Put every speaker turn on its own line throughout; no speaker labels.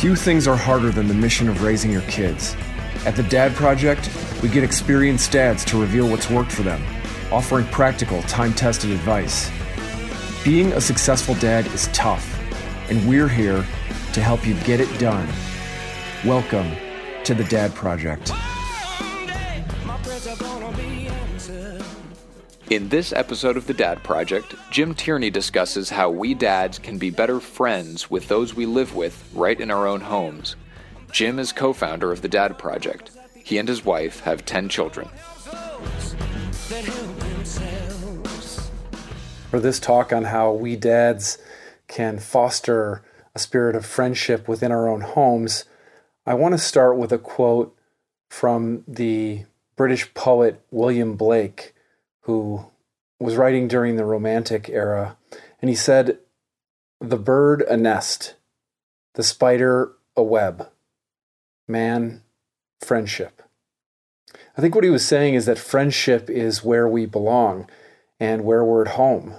Few things are harder than the mission of raising your kids. At the Dad Project, we get experienced dads to reveal what's worked for them, offering practical, time tested advice. Being a successful dad is tough, and we're here to help you get it done. Welcome to the Dad Project.
In this episode of The Dad Project, Jim Tierney discusses how we dads can be better friends with those we live with right in our own homes. Jim is co founder of The Dad Project. He and his wife have 10 children.
For this talk on how we dads can foster a spirit of friendship within our own homes, I want to start with a quote from the British poet William Blake who was writing during the Romantic era, and he said, The bird a nest, the spider a web, man, friendship. I think what he was saying is that friendship is where we belong and where we're at home.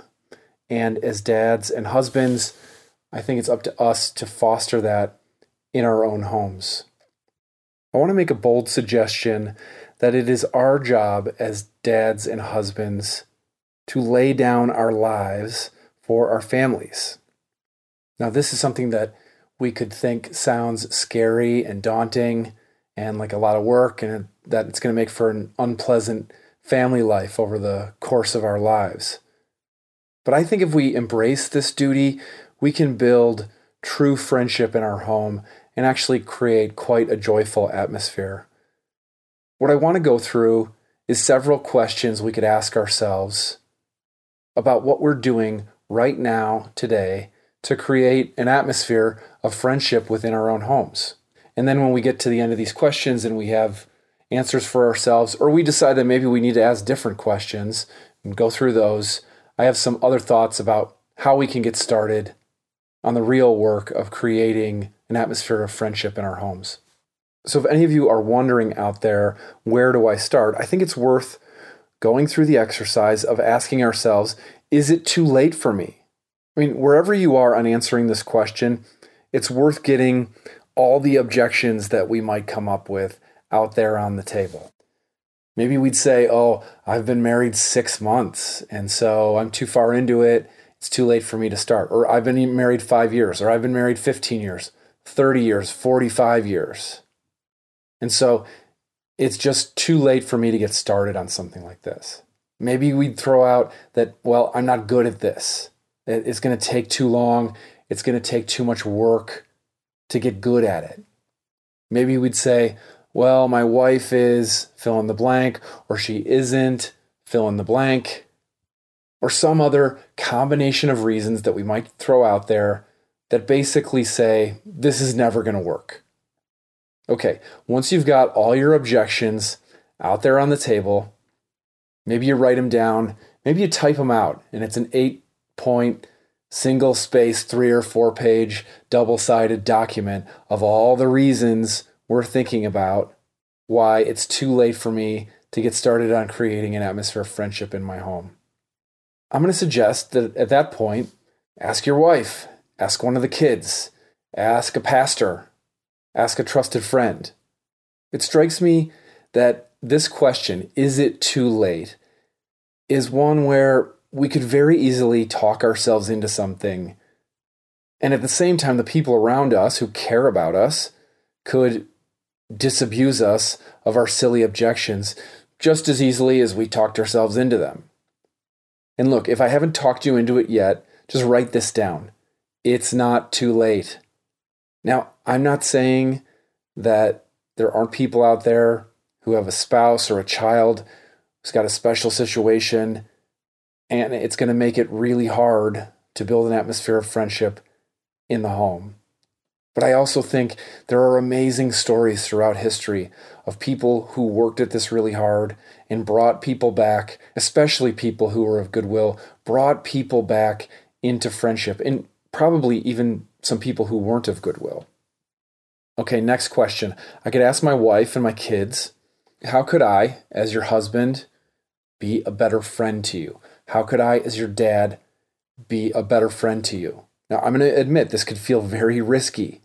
And as dads and husbands, I think it's up to us to foster that in our own homes. I want to make a bold suggestion that it is our job as dads and husbands to lay down our lives for our families. Now, this is something that we could think sounds scary and daunting and like a lot of work, and that it's going to make for an unpleasant family life over the course of our lives. But I think if we embrace this duty, we can build true friendship in our home and actually create quite a joyful atmosphere. What I want to go through is several questions we could ask ourselves about what we're doing right now, today, to create an atmosphere of friendship within our own homes. And then when we get to the end of these questions and we have answers for ourselves, or we decide that maybe we need to ask different questions and go through those, I have some other thoughts about how we can get started on the real work of creating an atmosphere of friendship in our homes. So, if any of you are wondering out there, where do I start? I think it's worth going through the exercise of asking ourselves, is it too late for me? I mean, wherever you are on answering this question, it's worth getting all the objections that we might come up with out there on the table. Maybe we'd say, oh, I've been married six months, and so I'm too far into it. It's too late for me to start. Or I've been married five years, or I've been married 15 years, 30 years, 45 years. And so it's just too late for me to get started on something like this. Maybe we'd throw out that, well, I'm not good at this. It's going to take too long. It's going to take too much work to get good at it. Maybe we'd say, well, my wife is fill in the blank, or she isn't fill in the blank, or some other combination of reasons that we might throw out there that basically say, this is never going to work. Okay, once you've got all your objections out there on the table, maybe you write them down, maybe you type them out, and it's an eight point, single space, three or four page, double sided document of all the reasons we're thinking about why it's too late for me to get started on creating an atmosphere of friendship in my home. I'm going to suggest that at that point, ask your wife, ask one of the kids, ask a pastor, Ask a trusted friend. It strikes me that this question, is it too late, is one where we could very easily talk ourselves into something. And at the same time, the people around us who care about us could disabuse us of our silly objections just as easily as we talked ourselves into them. And look, if I haven't talked you into it yet, just write this down. It's not too late. Now, I'm not saying that there aren't people out there who have a spouse or a child who's got a special situation, and it's going to make it really hard to build an atmosphere of friendship in the home. But I also think there are amazing stories throughout history of people who worked at this really hard and brought people back, especially people who were of goodwill, brought people back into friendship, and probably even some people who weren't of goodwill. Okay, next question. I could ask my wife and my kids, how could I, as your husband, be a better friend to you? How could I, as your dad, be a better friend to you? Now, I'm going to admit this could feel very risky.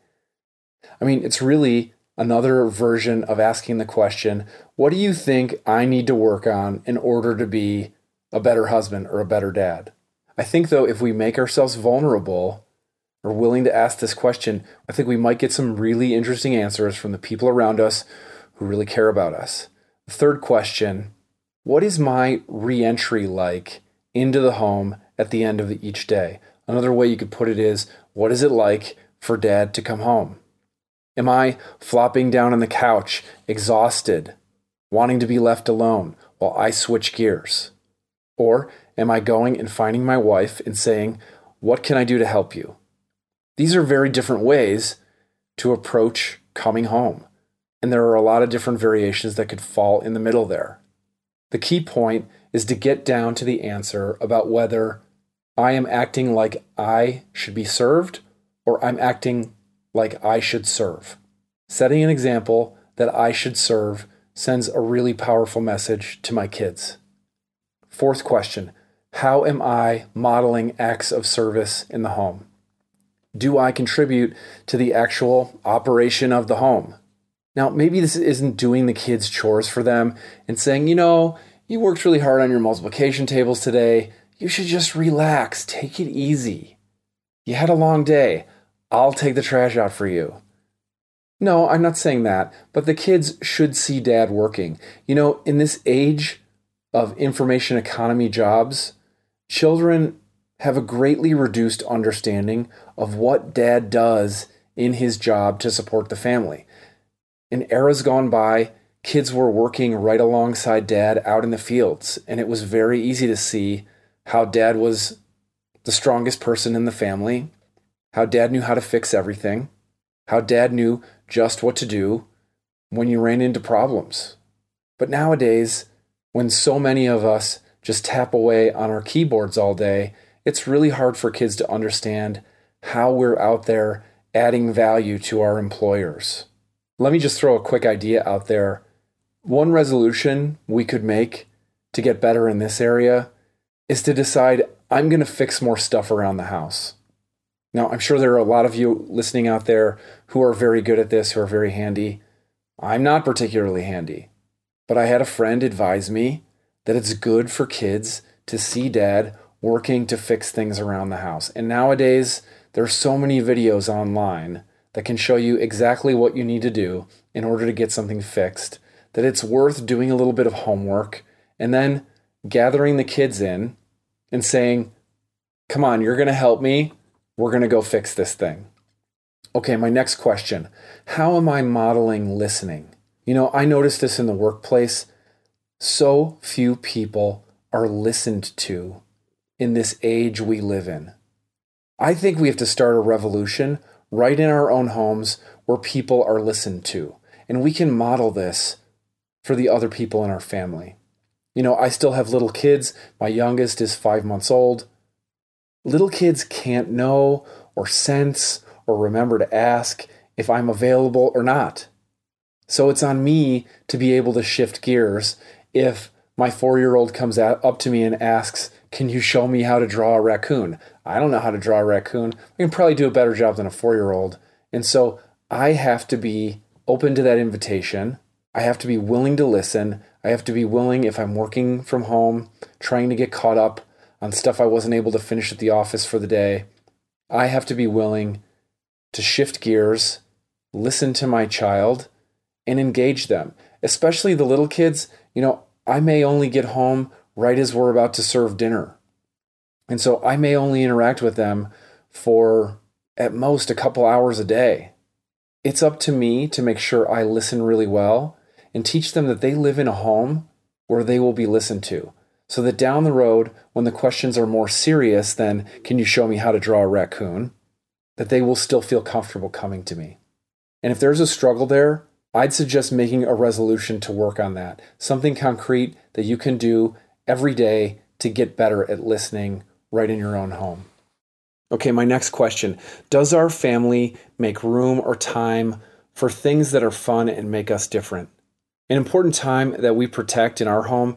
I mean, it's really another version of asking the question what do you think I need to work on in order to be a better husband or a better dad? I think, though, if we make ourselves vulnerable or willing to ask this question, I think we might get some really interesting answers from the people around us who really care about us. Third question What is my reentry like into the home at the end of each day? Another way you could put it is What is it like for dad to come home? Am I flopping down on the couch, exhausted, wanting to be left alone while I switch gears? Or am I going and finding my wife and saying, What can I do to help you? These are very different ways to approach coming home. And there are a lot of different variations that could fall in the middle there. The key point is to get down to the answer about whether I am acting like I should be served or I'm acting like I should serve. Setting an example that I should serve sends a really powerful message to my kids. Fourth question How am I modeling acts of service in the home? Do I contribute to the actual operation of the home? Now, maybe this isn't doing the kids' chores for them and saying, you know, you worked really hard on your multiplication tables today. You should just relax, take it easy. You had a long day. I'll take the trash out for you. No, I'm not saying that, but the kids should see dad working. You know, in this age of information economy jobs, children have a greatly reduced understanding of what dad does in his job to support the family. In eras gone by, kids were working right alongside dad out in the fields, and it was very easy to see how dad was the strongest person in the family how dad knew how to fix everything, how dad knew just what to do when you ran into problems. But nowadays, when so many of us just tap away on our keyboards all day, it's really hard for kids to understand how we're out there adding value to our employers. Let me just throw a quick idea out there. One resolution we could make to get better in this area is to decide I'm going to fix more stuff around the house. Now, I'm sure there are a lot of you listening out there who are very good at this, who are very handy. I'm not particularly handy, but I had a friend advise me that it's good for kids to see dad working to fix things around the house. And nowadays, there are so many videos online that can show you exactly what you need to do in order to get something fixed that it's worth doing a little bit of homework and then gathering the kids in and saying, Come on, you're going to help me. We're going to go fix this thing. Okay, my next question How am I modeling listening? You know, I noticed this in the workplace. So few people are listened to in this age we live in. I think we have to start a revolution right in our own homes where people are listened to. And we can model this for the other people in our family. You know, I still have little kids. My youngest is five months old little kids can't know or sense or remember to ask if I'm available or not. So it's on me to be able to shift gears if my four year old comes up to me and asks, Can you show me how to draw a raccoon? I don't know how to draw a raccoon. I can probably do a better job than a four year old. And so I have to be open to that invitation. I have to be willing to listen. I have to be willing, if I'm working from home, trying to get caught up on stuff I wasn't able to finish at the office for the day. I have to be willing to shift gears, listen to my child, and engage them, especially the little kids. You know, I may only get home right as we're about to serve dinner. And so I may only interact with them for at most a couple hours a day. It's up to me to make sure I listen really well and teach them that they live in a home where they will be listened to so that down the road, when the questions are more serious than, can you show me how to draw a raccoon, that they will still feel comfortable coming to me. And if there's a struggle there, I'd suggest making a resolution to work on that. Something concrete that you can do every day to get better at listening right in your own home. Okay, my next question Does our family make room or time for things that are fun and make us different? An important time that we protect in our home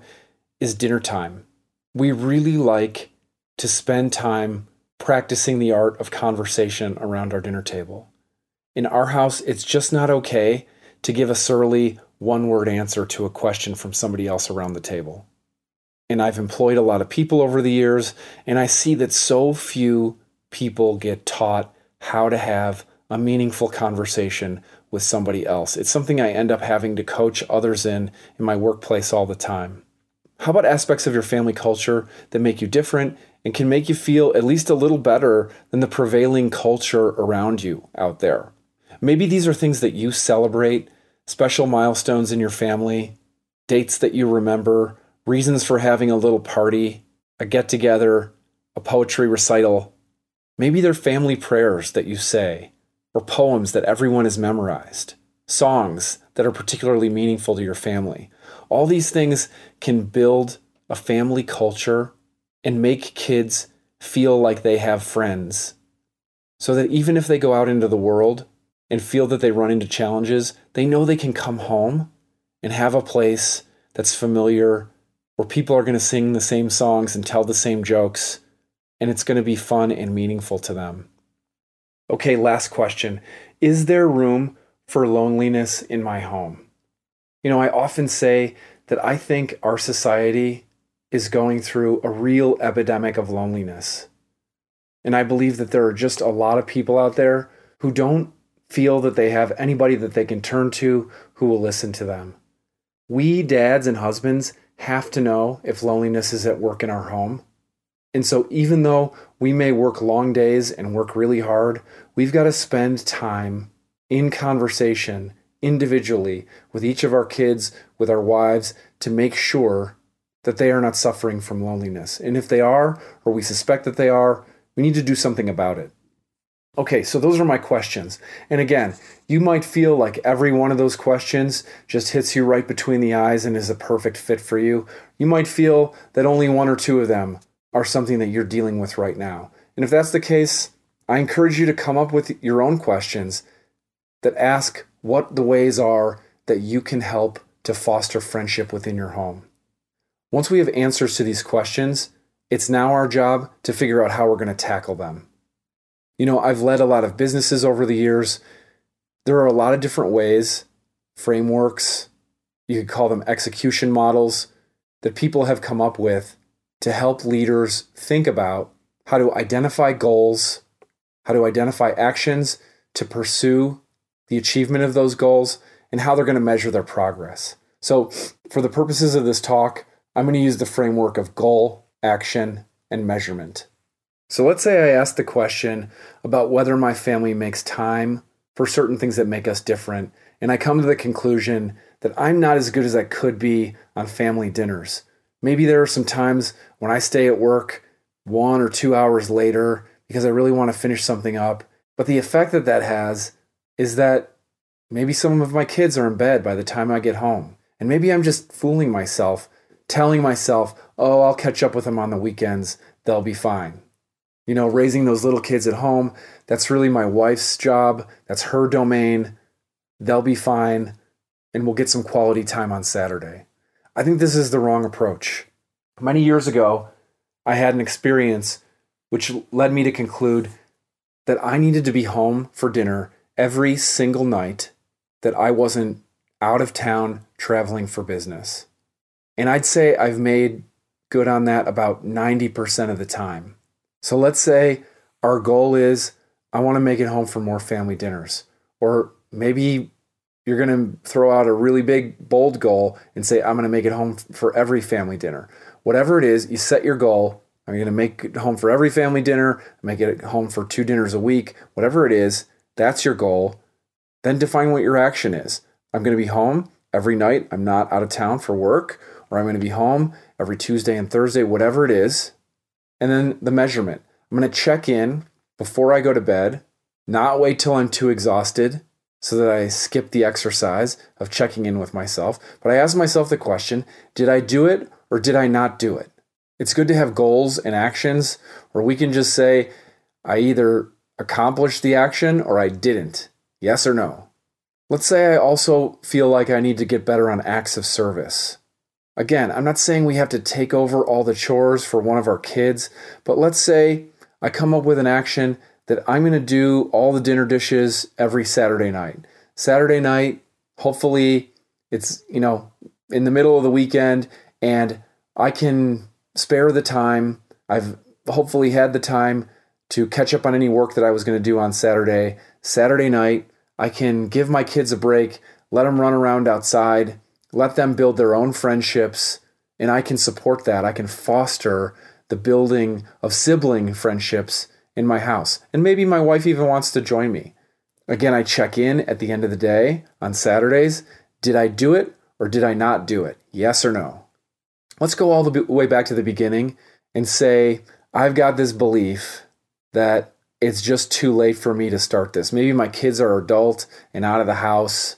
is dinner time. We really like to spend time practicing the art of conversation around our dinner table. In our house, it's just not okay to give a surly one word answer to a question from somebody else around the table. And I've employed a lot of people over the years, and I see that so few people get taught how to have a meaningful conversation with somebody else. It's something I end up having to coach others in in my workplace all the time. How about aspects of your family culture that make you different and can make you feel at least a little better than the prevailing culture around you out there? Maybe these are things that you celebrate, special milestones in your family, dates that you remember, reasons for having a little party, a get together, a poetry recital. Maybe they're family prayers that you say, or poems that everyone has memorized, songs that are particularly meaningful to your family. All these things can build a family culture and make kids feel like they have friends. So that even if they go out into the world and feel that they run into challenges, they know they can come home and have a place that's familiar where people are going to sing the same songs and tell the same jokes, and it's going to be fun and meaningful to them. Okay, last question Is there room for loneliness in my home? You know, I often say that I think our society is going through a real epidemic of loneliness. And I believe that there are just a lot of people out there who don't feel that they have anybody that they can turn to who will listen to them. We dads and husbands have to know if loneliness is at work in our home. And so, even though we may work long days and work really hard, we've got to spend time in conversation individually with each of our kids, with our wives, to make sure that they are not suffering from loneliness. And if they are, or we suspect that they are, we need to do something about it. Okay, so those are my questions. And again, you might feel like every one of those questions just hits you right between the eyes and is a perfect fit for you. You might feel that only one or two of them are something that you're dealing with right now. And if that's the case, I encourage you to come up with your own questions that ask what the ways are that you can help to foster friendship within your home. Once we have answers to these questions, it's now our job to figure out how we're going to tackle them. You know, I've led a lot of businesses over the years. There are a lot of different ways, frameworks, you could call them execution models, that people have come up with to help leaders think about how to identify goals, how to identify actions to pursue the achievement of those goals, and how they're going to measure their progress. So, for the purposes of this talk, I'm going to use the framework of goal, action, and measurement. So let's say I ask the question about whether my family makes time for certain things that make us different, and I come to the conclusion that I'm not as good as I could be on family dinners. Maybe there are some times when I stay at work one or two hours later because I really want to finish something up, but the effect that that has is that maybe some of my kids are in bed by the time I get home. And maybe I'm just fooling myself, telling myself, oh, I'll catch up with them on the weekends, they'll be fine you know, raising those little kids at home. That's really my wife's job. That's her domain. They'll be fine, and we'll get some quality time on Saturday. I think this is the wrong approach. Many years ago, I had an experience which led me to conclude that I needed to be home for dinner every single night that I wasn't out of town traveling for business. And I'd say I've made good on that about 90% of the time. So let's say our goal is I want to make it home for more family dinners. Or maybe you're going to throw out a really big, bold goal and say, I'm going to make it home for every family dinner. Whatever it is, you set your goal. I'm going to make it home for every family dinner, make it home for two dinners a week, whatever it is, that's your goal. Then define what your action is. I'm going to be home every night. I'm not out of town for work, or I'm going to be home every Tuesday and Thursday, whatever it is. And then the measurement. I'm going to check in before I go to bed, not wait till I'm too exhausted so that I skip the exercise of checking in with myself. But I ask myself the question did I do it or did I not do it? It's good to have goals and actions where we can just say, I either accomplished the action or I didn't. Yes or no. Let's say I also feel like I need to get better on acts of service. Again, I'm not saying we have to take over all the chores for one of our kids, but let's say I come up with an action that I'm going to do all the dinner dishes every Saturday night. Saturday night, hopefully it's, you know, in the middle of the weekend and I can spare the time. I've hopefully had the time to catch up on any work that I was going to do on Saturday. Saturday night, I can give my kids a break, let them run around outside, let them build their own friendships, and I can support that. I can foster the building of sibling friendships in my house. And maybe my wife even wants to join me. Again, I check in at the end of the day on Saturdays. Did I do it or did I not do it? Yes or no? Let's go all the way back to the beginning and say, I've got this belief that it's just too late for me to start this. Maybe my kids are adult and out of the house.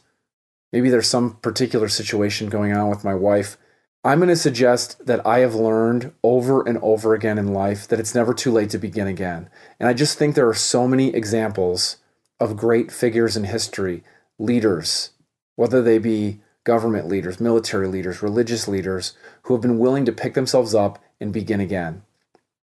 Maybe there's some particular situation going on with my wife I'm going to suggest that I have learned over and over again in life that it's never too late to begin again. And I just think there are so many examples of great figures in history, leaders, whether they be government leaders, military leaders, religious leaders, who have been willing to pick themselves up and begin again.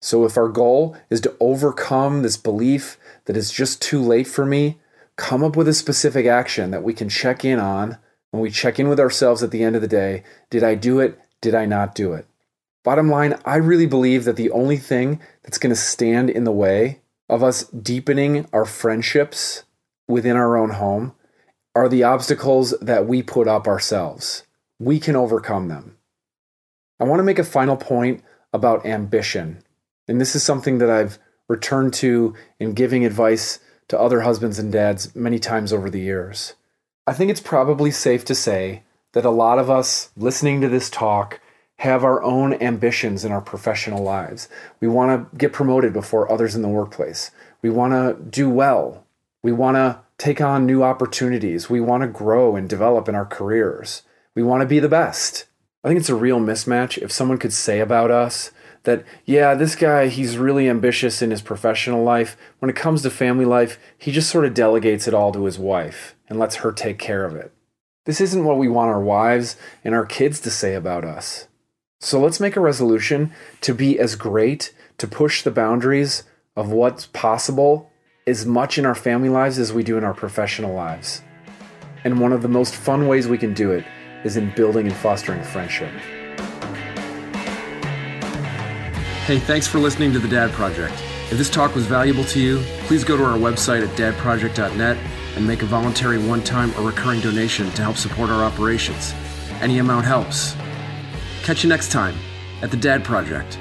So if our goal is to overcome this belief that it's just too late for me, come up with a specific action that we can check in on when we check in with ourselves at the end of the day did I do it? Did I not do it? Bottom line, I really believe that the only thing that's going to stand in the way of us deepening our friendships within our own home are the obstacles that we put up ourselves. We can overcome them. I want to make a final point about ambition. And this is something that I've returned to in giving advice to other husbands and dads many times over the years. I think it's probably safe to say that a lot of us listening to this talk have our own ambitions in our professional lives. We want to get promoted before others in the workplace. We want to do well. We want to take on new opportunities. We want to grow and develop in our careers. We want to be the best. I think it's a real mismatch if someone could say about us that, yeah, this guy, he's really ambitious in his professional life. When it comes to family life, he just sort of delegates it all to his wife and lets her take care of it. This isn't what we want our wives and our kids to say about us. So let's make a resolution to be as great, to push the boundaries of what's possible as much in our family lives as we do in our professional lives. And one of the most fun ways we can do it is in building and fostering friendship. Hey, thanks for listening to The Dad Project. If this talk was valuable to you, please go to our website at dadproject.net and make a voluntary one time or recurring donation to help support our operations. Any amount helps. Catch you next time at The Dad Project.